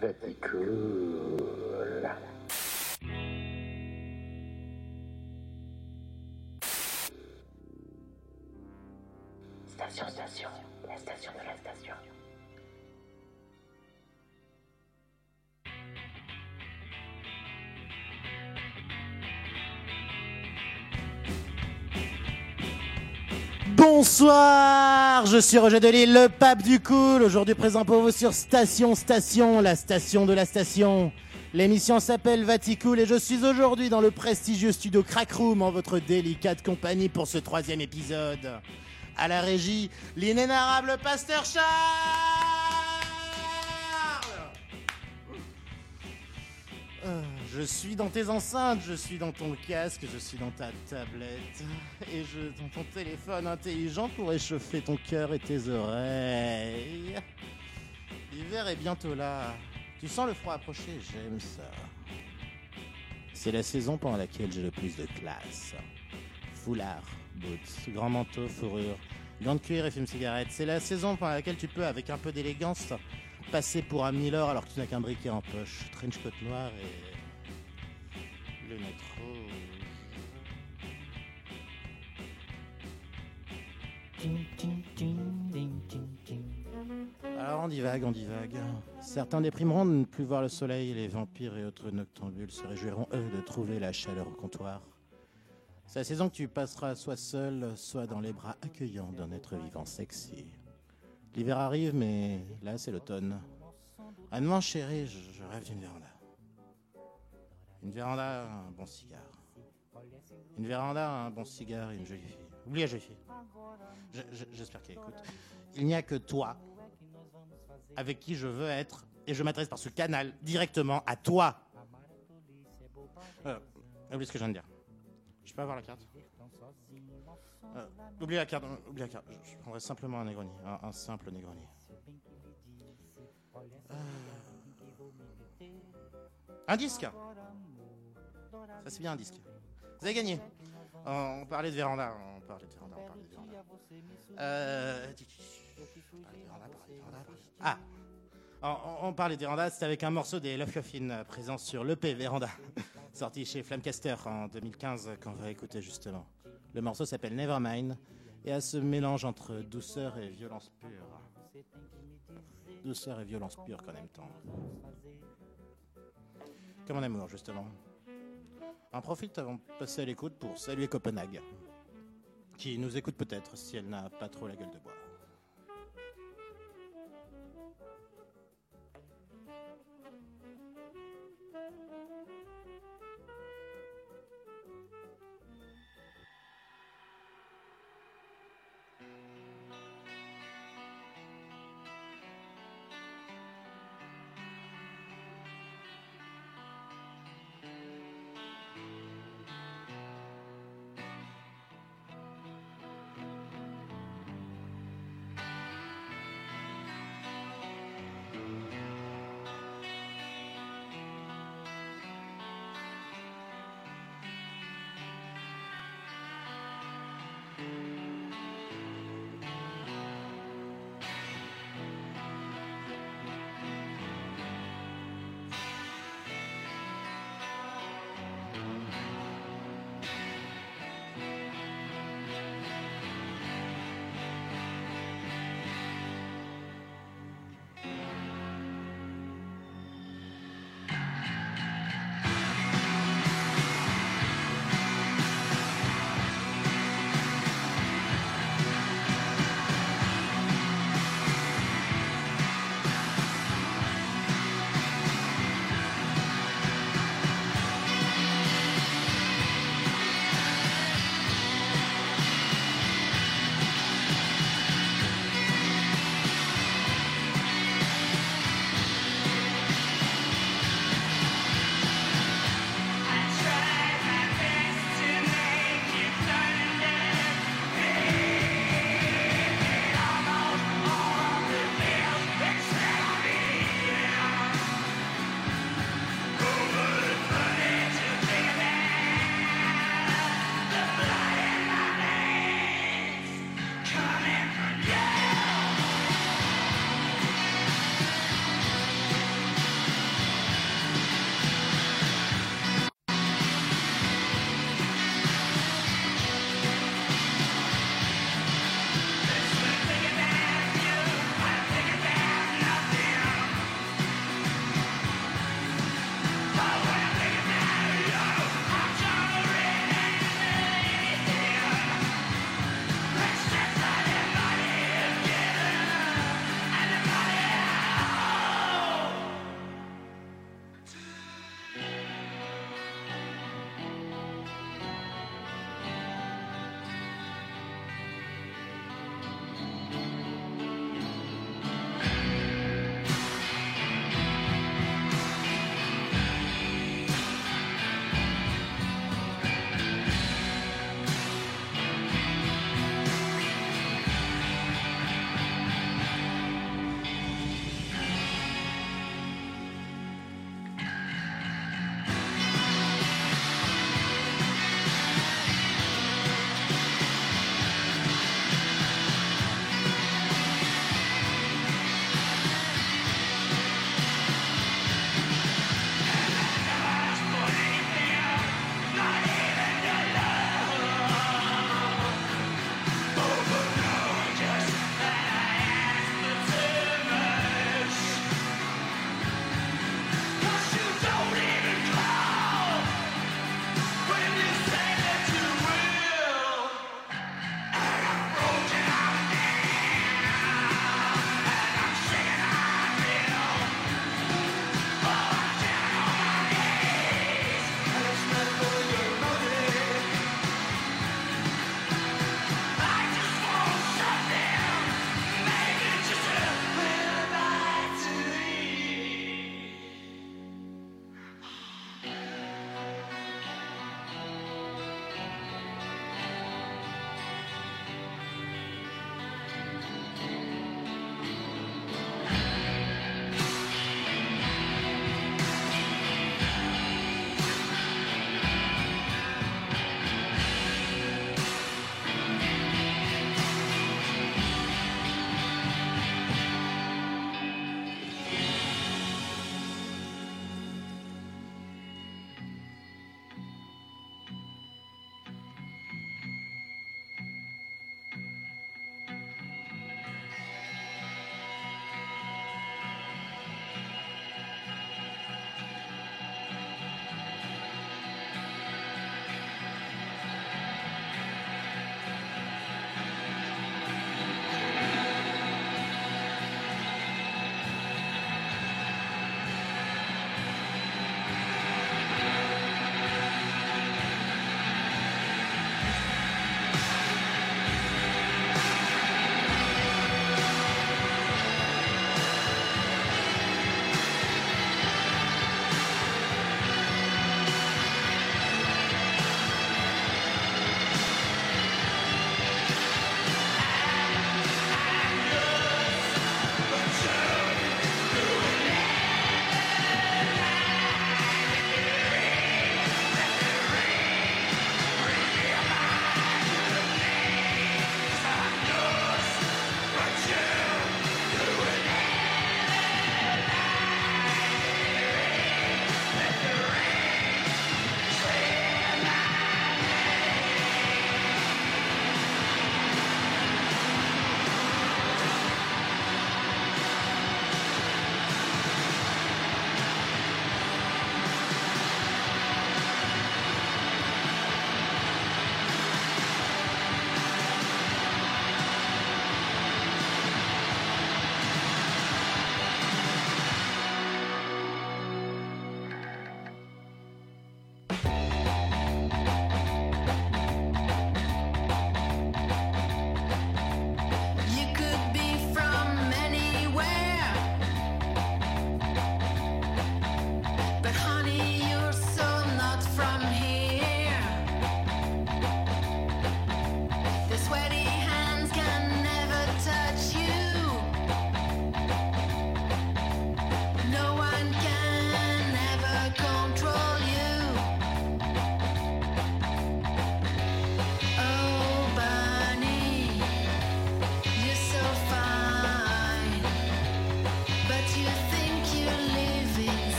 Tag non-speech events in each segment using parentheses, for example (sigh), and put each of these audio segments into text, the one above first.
Vaticool. Station, station, la station de la station. Bonsoir, je suis Roger Delille, le pape du cool, aujourd'hui présent pour vous sur Station Station, la station de la station. L'émission s'appelle Vaticool et je suis aujourd'hui dans le prestigieux studio Crackroom en votre délicate compagnie pour ce troisième épisode. À la régie, l'inénarrable Pasteur Charles Euh, Je suis dans tes enceintes, je suis dans ton casque, je suis dans ta tablette et je dans ton téléphone intelligent pour réchauffer ton cœur et tes oreilles. L'hiver est bientôt là. Tu sens le froid approcher J'aime ça. C'est la saison pendant laquelle j'ai le plus de classe. Foulard, boots, grand manteau, fourrure, gants de cuir et fume-cigarette. C'est la saison pendant laquelle tu peux, avec un peu d'élégance, passer pour un Miller alors que tu n'as qu'un briquet en poche. Trench coat noir et. Alors on divague, on divague. Certains déprimeront de ne plus voir le soleil les vampires et autres noctambules se réjouiront, eux, de trouver la chaleur au comptoir. C'est la saison que tu passeras soit seul, soit dans les bras accueillants d'un être vivant sexy. L'hiver arrive, mais là c'est l'automne. À demain, chérie, je, je rêve d'une véranda. Une véranda, un bon cigare. Une véranda, un bon cigare et une jolie fille. Oublie la jolie fille. Je- je- J'espère qu'elle écoute. Il n'y a que toi avec qui je veux être et je m'adresse par ce canal directement à toi. Euh, oublie ce que je viens de dire. Je peux avoir la carte Euh, Oublie la carte, euh, oublie la carte. Je, je prendrai simplement un Negroni, un, un simple Negroni. Euh, Un disque Ça c'est bien un disque. Vous avez gagné. On, on parlait de véranda, on parlait de véranda, on parlait de véranda. Euh, Ah on, on parlait de Véranda, c'était avec un morceau des Love Coffin euh, présent sur l'EP Véranda, (laughs) sorti chez Flamcaster en 2015, qu'on va écouter justement. Le morceau s'appelle Nevermind et a ce mélange entre douceur et violence pure. Douceur et violence pure qu'on aime tant. Comme en amour, justement. En profite avant de passer à l'écoute pour saluer Copenhague, qui nous écoute peut-être si elle n'a pas trop la gueule de bois.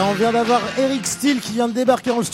On vient d'avoir Eric Steele qui vient de débarquer dans le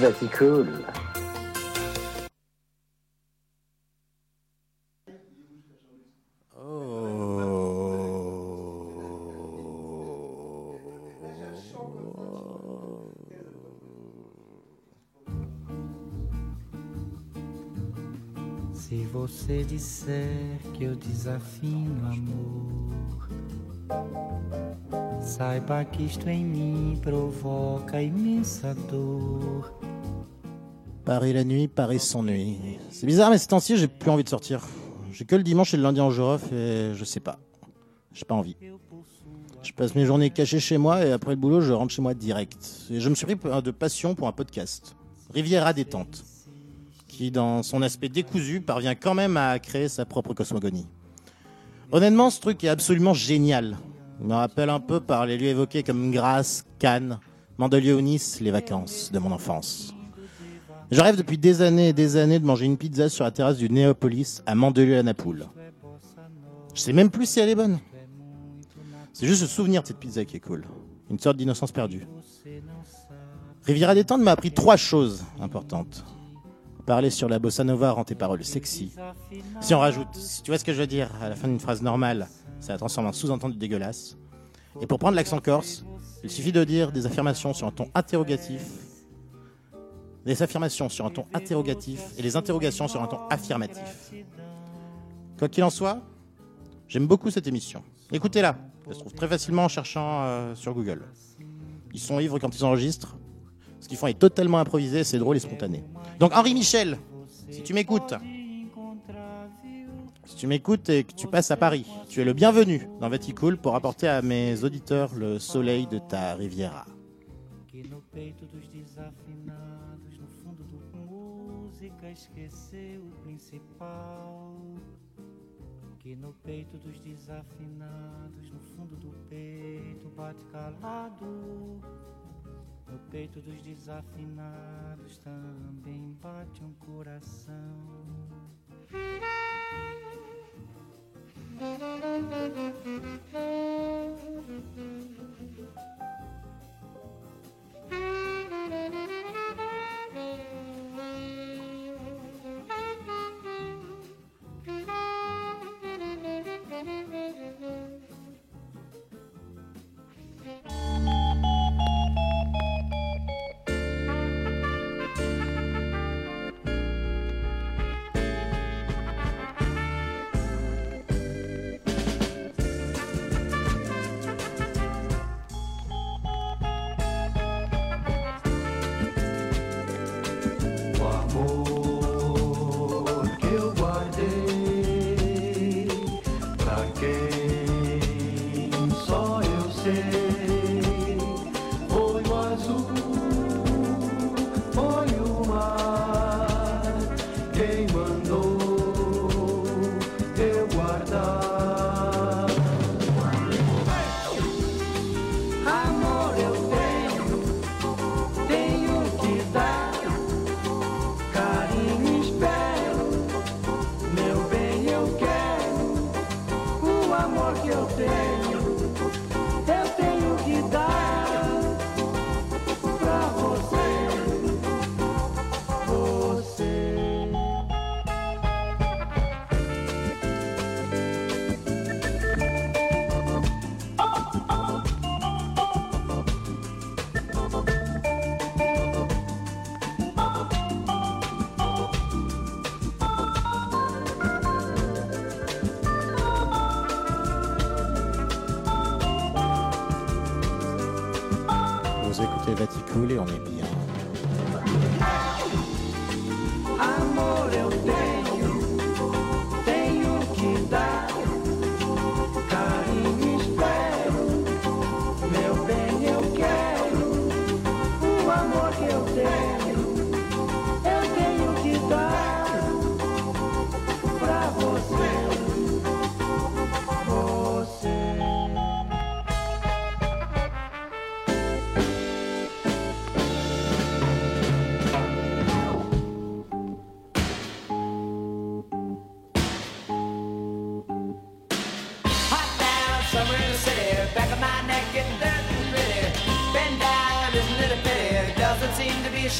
studio. Vaticool. Se você disser que eu desafino amor, saiba que isto em mim provoca immensa dor. Paris la nuit, Paris sans nuit. C'est bizarre, mais ces temps-ci, j'ai plus envie de sortir. J'ai que le dimanche et le lundi en Jorof et je sais pas. J'ai pas envie. Je passe mes journées cachées chez moi et après le boulot, je rentre chez moi direct. Et je me suis pris de passion pour un podcast. Riviera détente. Qui, dans son aspect décousu, parvient quand même à créer sa propre cosmogonie. Honnêtement, ce truc est absolument génial. Il me rappelle un peu par les lieux évoqués comme Grasse, Cannes, Mandelieu ou Nice, les vacances de mon enfance. Je rêve depuis des années et des années de manger une pizza sur la terrasse du Néopolis à Mandelieu à Napoule. Je sais même plus si elle est bonne. C'est juste le souvenir de cette pizza qui est cool. Une sorte d'innocence perdue. Riviera Détente m'a appris trois choses importantes. Parler sur la bossa nova rend tes paroles sexy. Si on rajoute, si tu vois ce que je veux dire, à la fin d'une phrase normale, ça la transforme en sous-entendu dégueulasse. Et pour prendre l'accent corse, il suffit de dire des affirmations sur un ton interrogatif, des affirmations sur un ton interrogatif et les interrogations sur un ton affirmatif. Quoi qu'il en soit, j'aime beaucoup cette émission. Écoutez-la, elle se trouve très facilement en cherchant euh, sur Google. Ils sont ivres quand ils enregistrent. Ce qu'ils font est totalement improvisé, c'est drôle et spontané. Donc Henri Michel, si tu m'écoutes, si tu m'écoutes et que tu passes à Paris, tu es le bienvenu dans Vaticool pour apporter à mes auditeurs le soleil de ta Riviera. Principal. Que no peito dos desafinados, no fundo do peito bate calado. No peito dos desafinados também bate um coração. (laughs) Thank you.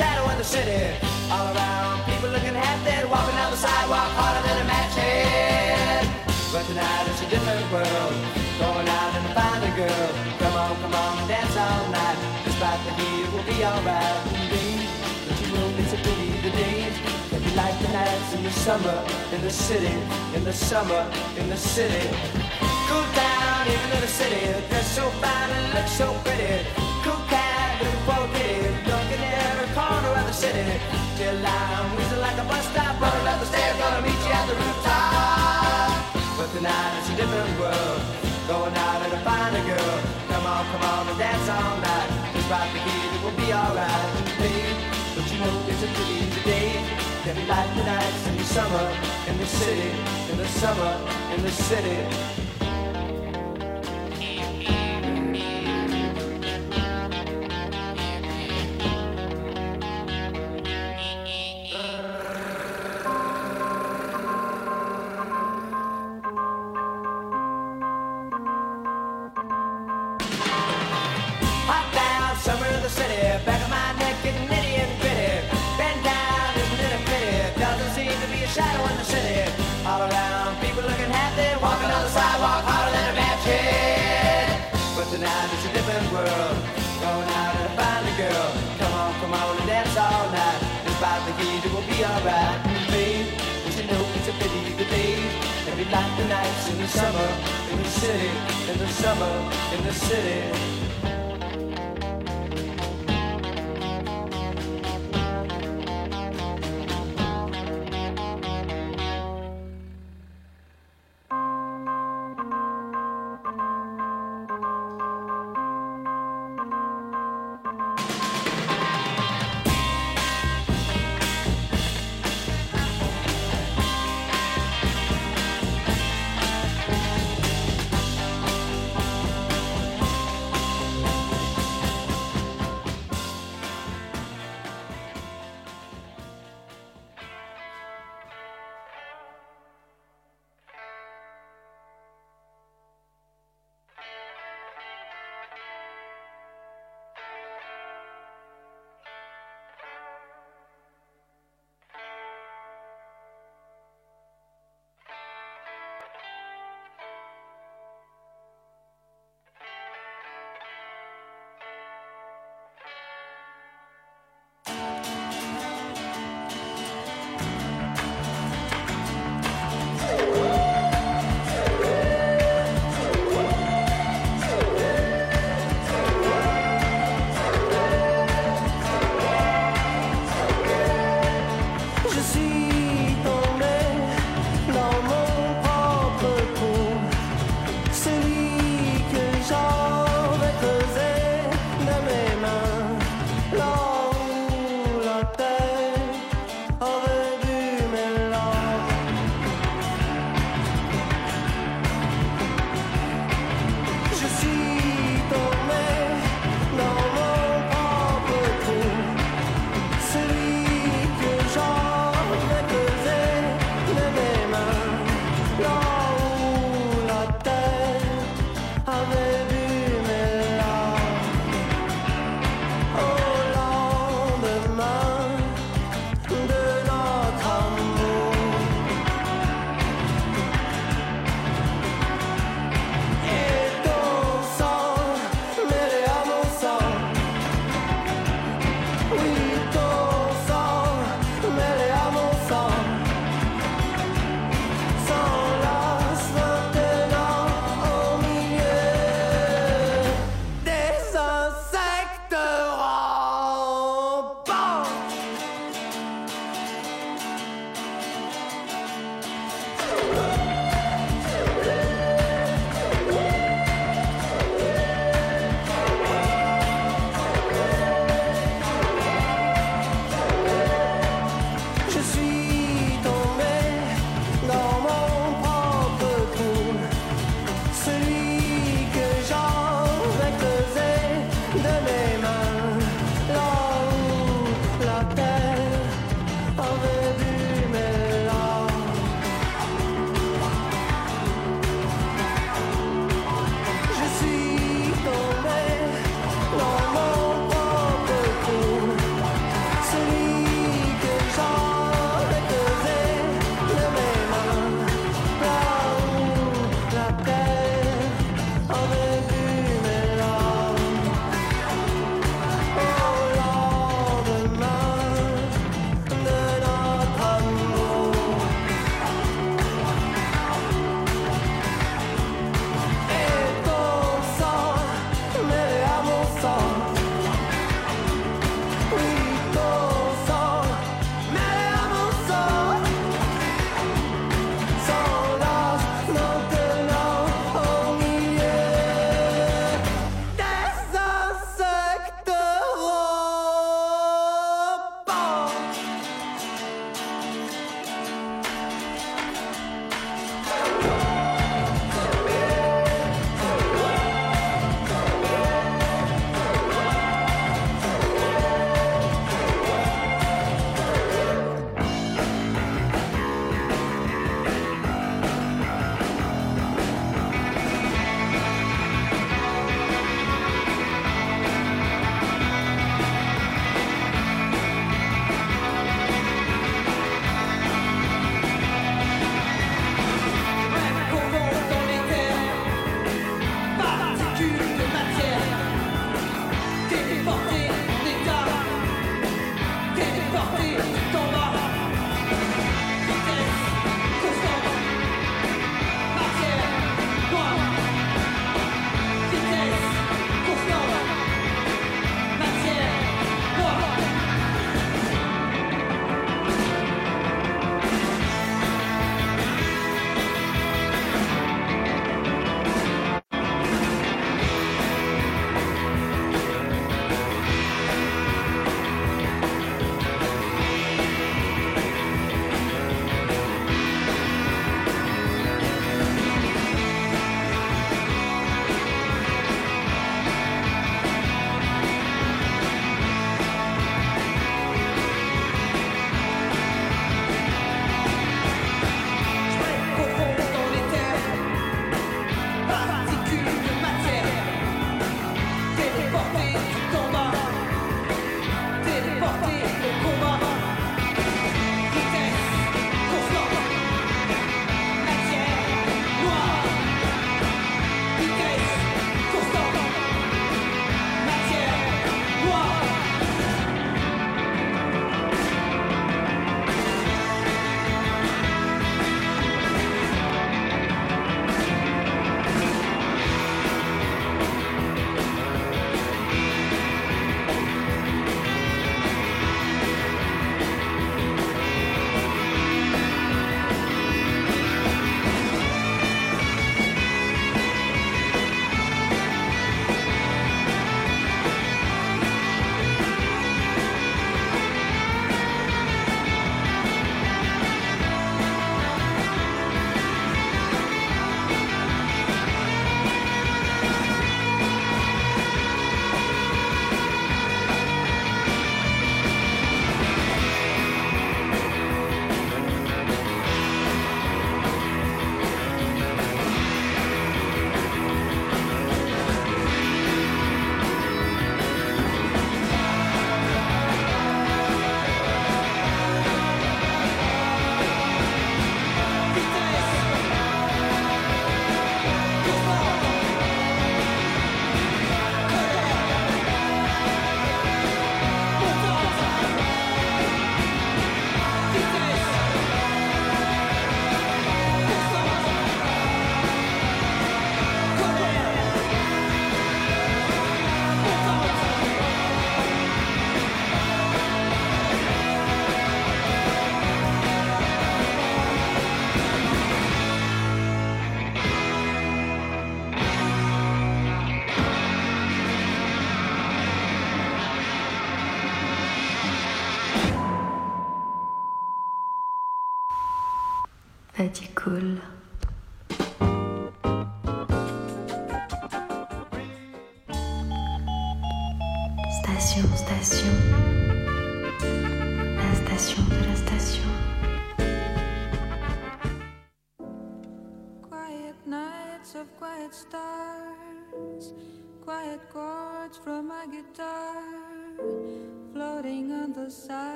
Shadow in the city. All around, people looking half dead, walking down the sidewalk harder than a match head. But tonight it's a different world. Going out and find a girl. Come on, come on, dance all night. Despite the heat, it will be alright. Don't you know it's a pity the days can be like the nights in the summer in the city, in the summer in the city. Cool down, even in the city, dressed so fine and look so pretty. The city. Till I'm whizzing like a bus stop, running up the stairs, gonna meet you at the rooftop. But tonight it's a different world. Going out and to find a girl. Come on, come on and dance all night. Just Despite the heat, it will be alright. Babe, don't you know it's a pity today? Can be like the nights in the summer, in the city, in the summer, in the city. Summer, in the city, in the summer, in the city.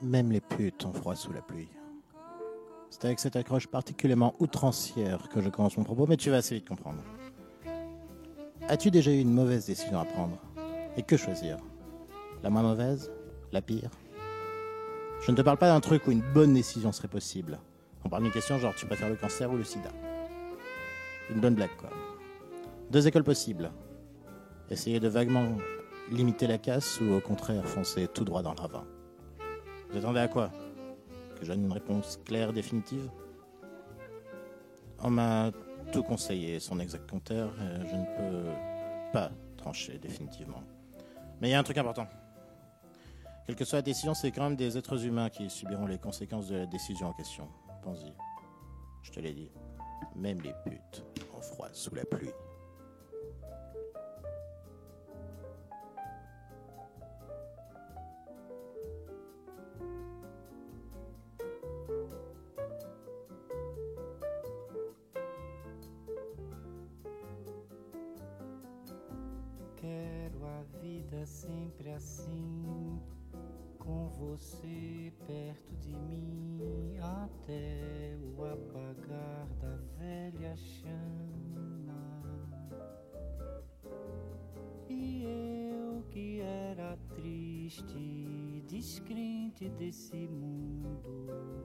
Même les putes ont froid sous la pluie. C'est avec cette accroche particulièrement outrancière que je commence mon propos, mais tu vas assez vite comprendre. As-tu déjà eu une mauvaise décision à prendre? Et que choisir? La moins mauvaise? La pire? Je ne te parle pas d'un truc où une bonne décision serait possible. On parle d'une question genre tu préfères le cancer ou le sida? Une bonne blague quoi. Deux écoles possibles. Essayer de vaguement limiter la casse ou au contraire foncer tout droit dans le ravin. Vous attendez à quoi? Que je donne une réponse claire, définitive? On m'a tout conseillé, son exact compteur, je ne peux pas trancher définitivement. Mais il y a un truc important. Quelle que soit la décision, c'est quand même des êtres humains qui subiront les conséquences de la décision en question. Pense-y. Je te l'ai dit. Même les putes ont froid sous la pluie. Quero a vida sempre assim, com você perto de mim até o apagar da velha chama. E eu que era triste, descrente desse mundo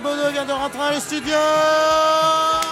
Bono vient de rentrer à les studios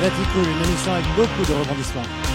c'est une émission avec beaucoup de rebondissements.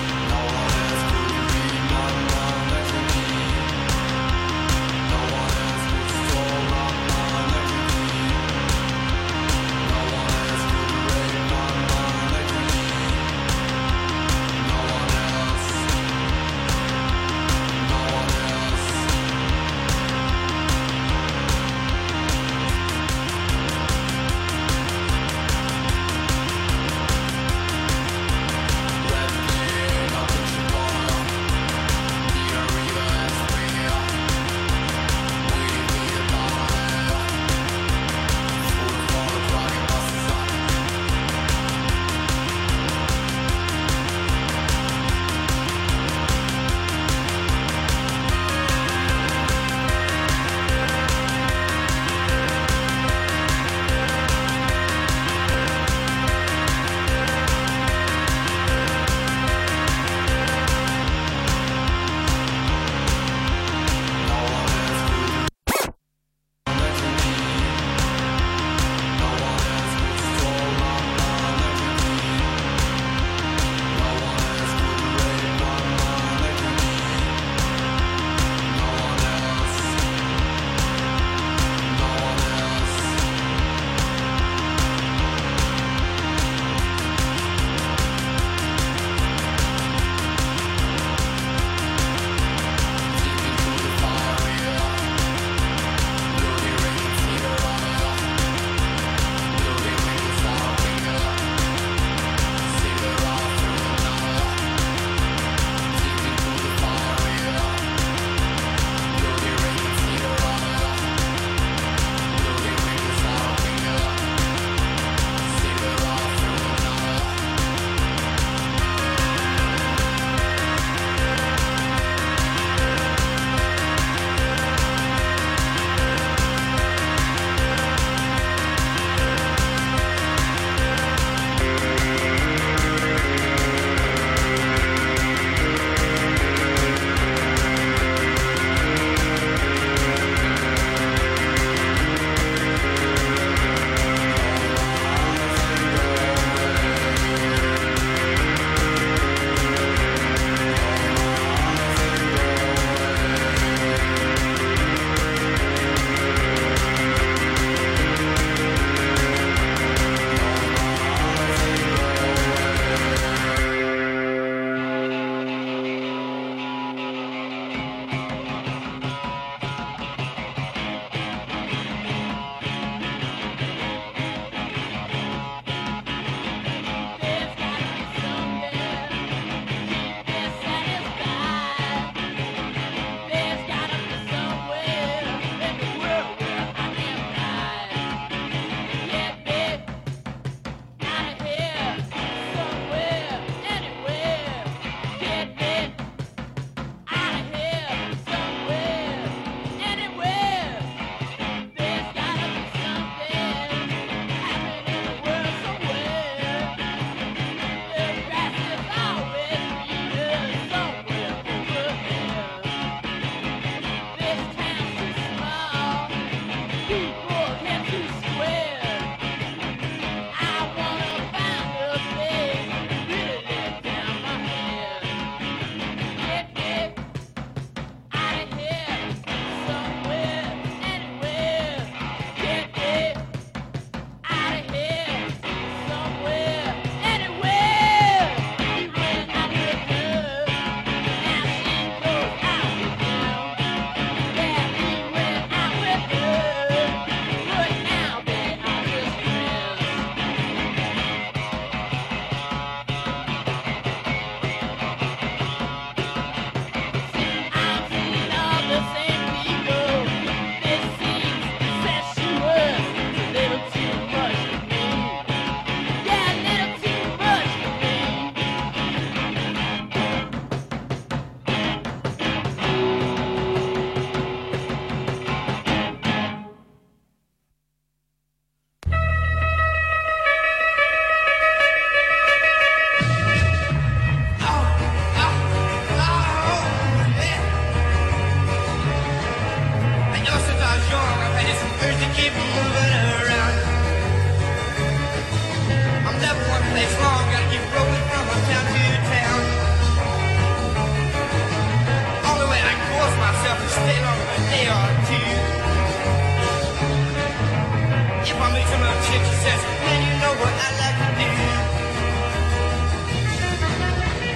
I meet some she says, man, you know what I like to do.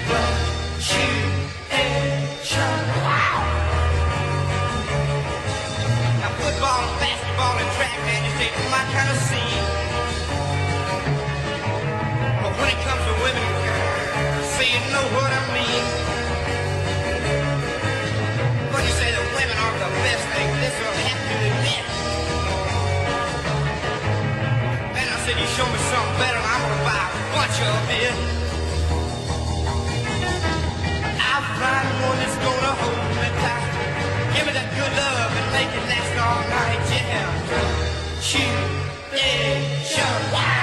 Well, shoot and. Now football and basketball and track, man, ain't my kind of scene. I'll find one that's gonna hold me tight. Give me that good love and make it last all night, yeah. Shoot, yeah, shut,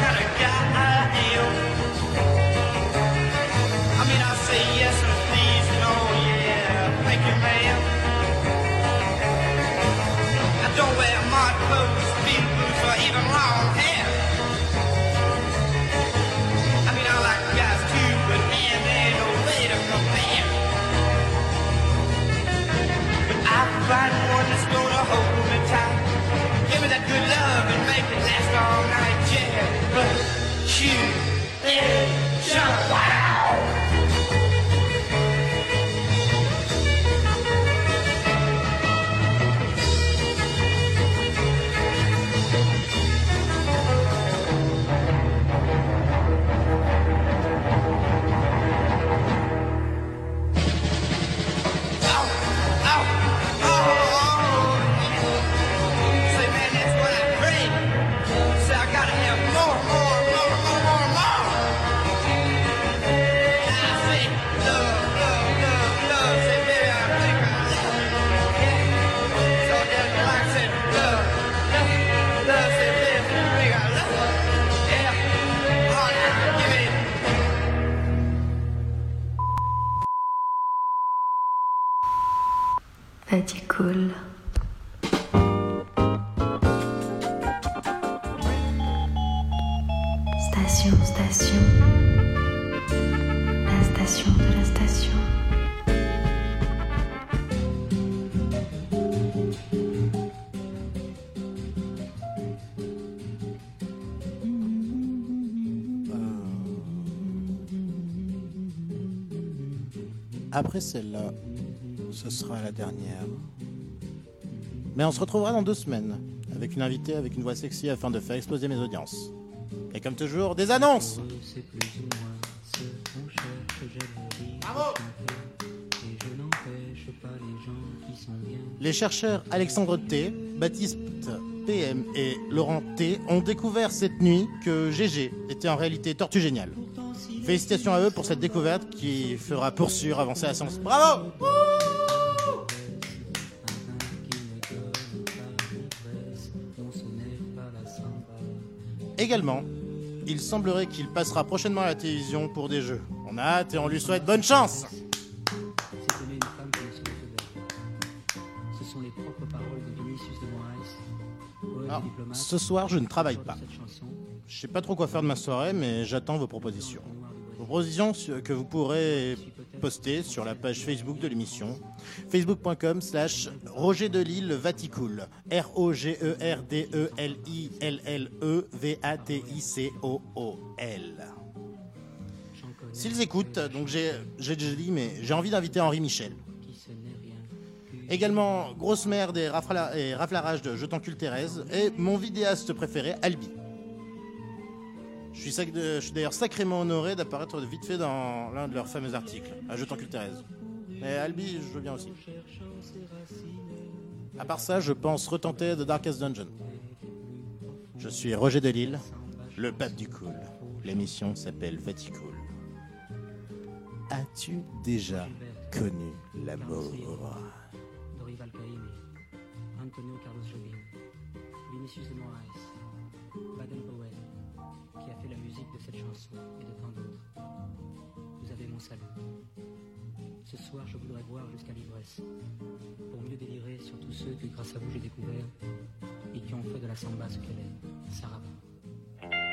Après celle-là, ce sera la dernière. Mais on se retrouvera dans deux semaines, avec une invitée avec une voix sexy afin de faire exploser mes audiences. Et comme toujours, des annonces. Bravo. Les chercheurs Alexandre T, Baptiste PM et Laurent T ont découvert cette nuit que GG était en réalité Tortue Géniale. Félicitations à eux pour cette découverte qui fera pour sûr avancer la science. Bravo Également, il semblerait qu'il passera prochainement à la télévision pour des jeux. On a hâte et on lui souhaite bonne chance ne met Ce soir, je ne travaille pas. Je sais pas trop quoi faire de ma soirée, mais j'attends vos propositions. Propositions que vous pourrez posté sur la page Facebook de l'émission, facebook.com slash Roger Delille Vaticool, R-O-G-E-R-D-E-L-I-L-L-E V-A-T-I-C-O-O-L. J'en connais S'ils écoutent, donc j'ai déjà dit, mais j'ai envie d'inviter Henri Michel. Également, grosse merde et, rafla- et raflarage de Je t'encule Thérèse. Et mon vidéaste préféré, Albi. Je suis, d'ailleurs sacrément honoré d'apparaître vite fait dans l'un de leurs fameux articles, à Je t'encule Thérèse. Mais Albi, je veux bien aussi. À part ça, je pense retenter de Darkest Dungeon. Je suis Roger Delille, le pape du cool. L'émission s'appelle Vaticool. As-tu déjà connu l'amour Antonio Carlos Vinicius de Moraes, et de tant d'autres. Vous avez mon salut. Ce soir, je voudrais boire jusqu'à l'ivresse, pour mieux délirer sur tous ceux que, grâce à vous, j'ai découvert et qui ont fait de la samba ce qu'elle est, Saraba.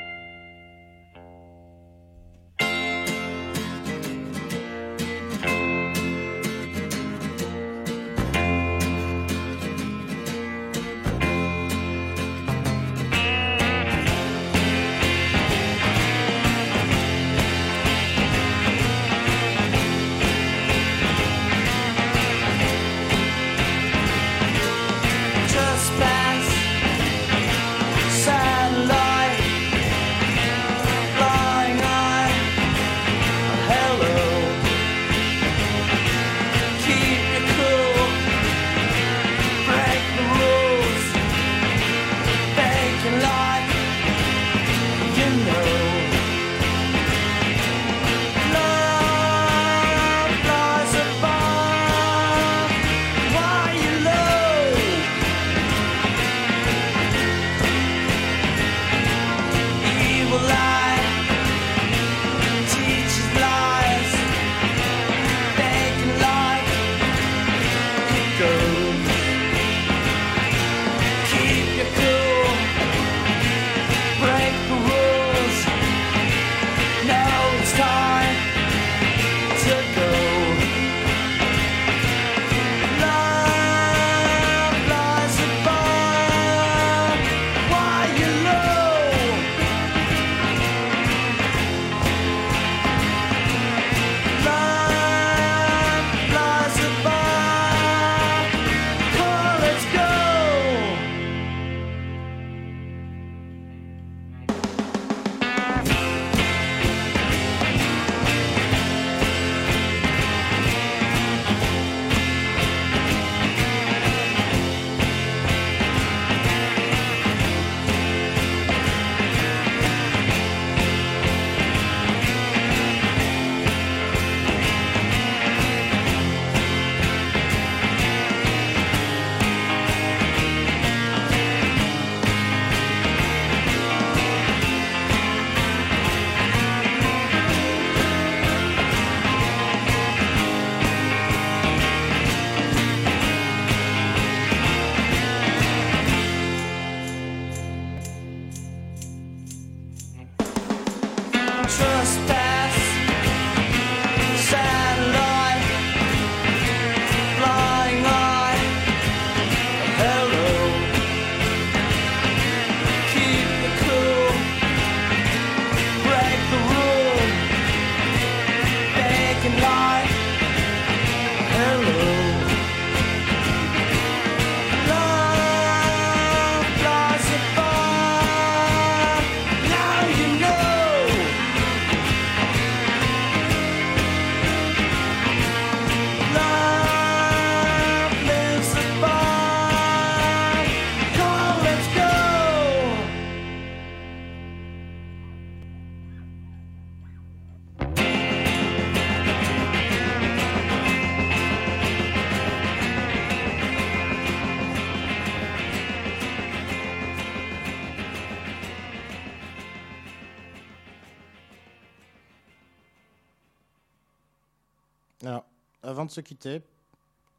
De se quitter,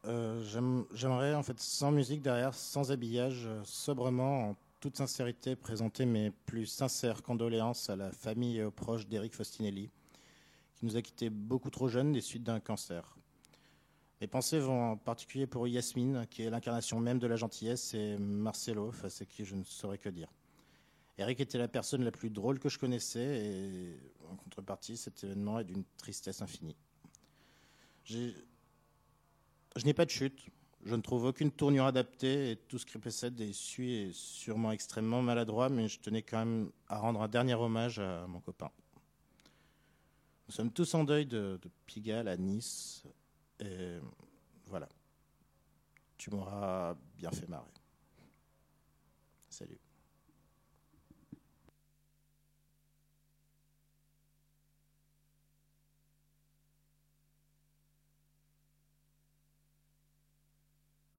euh, j'aime- j'aimerais, en fait, sans musique derrière, sans habillage, euh, sobrement, en toute sincérité, présenter mes plus sincères condoléances à la famille et aux proches d'Eric Faustinelli, qui nous a quittés beaucoup trop jeunes des suites d'un cancer. Mes pensées vont en particulier pour Yasmine, qui est l'incarnation même de la gentillesse, et Marcelo, face à qui je ne saurais que dire. Eric était la personne la plus drôle que je connaissais, et en contrepartie, cet événement est d'une tristesse infinie. J'ai- Je n'ai pas de chute, je ne trouve aucune tournure adaptée, et tout ce qui précède est su est sûrement extrêmement maladroit, mais je tenais quand même à rendre un dernier hommage à mon copain. Nous sommes tous en deuil de, de Pigalle à Nice, et voilà. Tu m'auras bien fait marrer. Salut.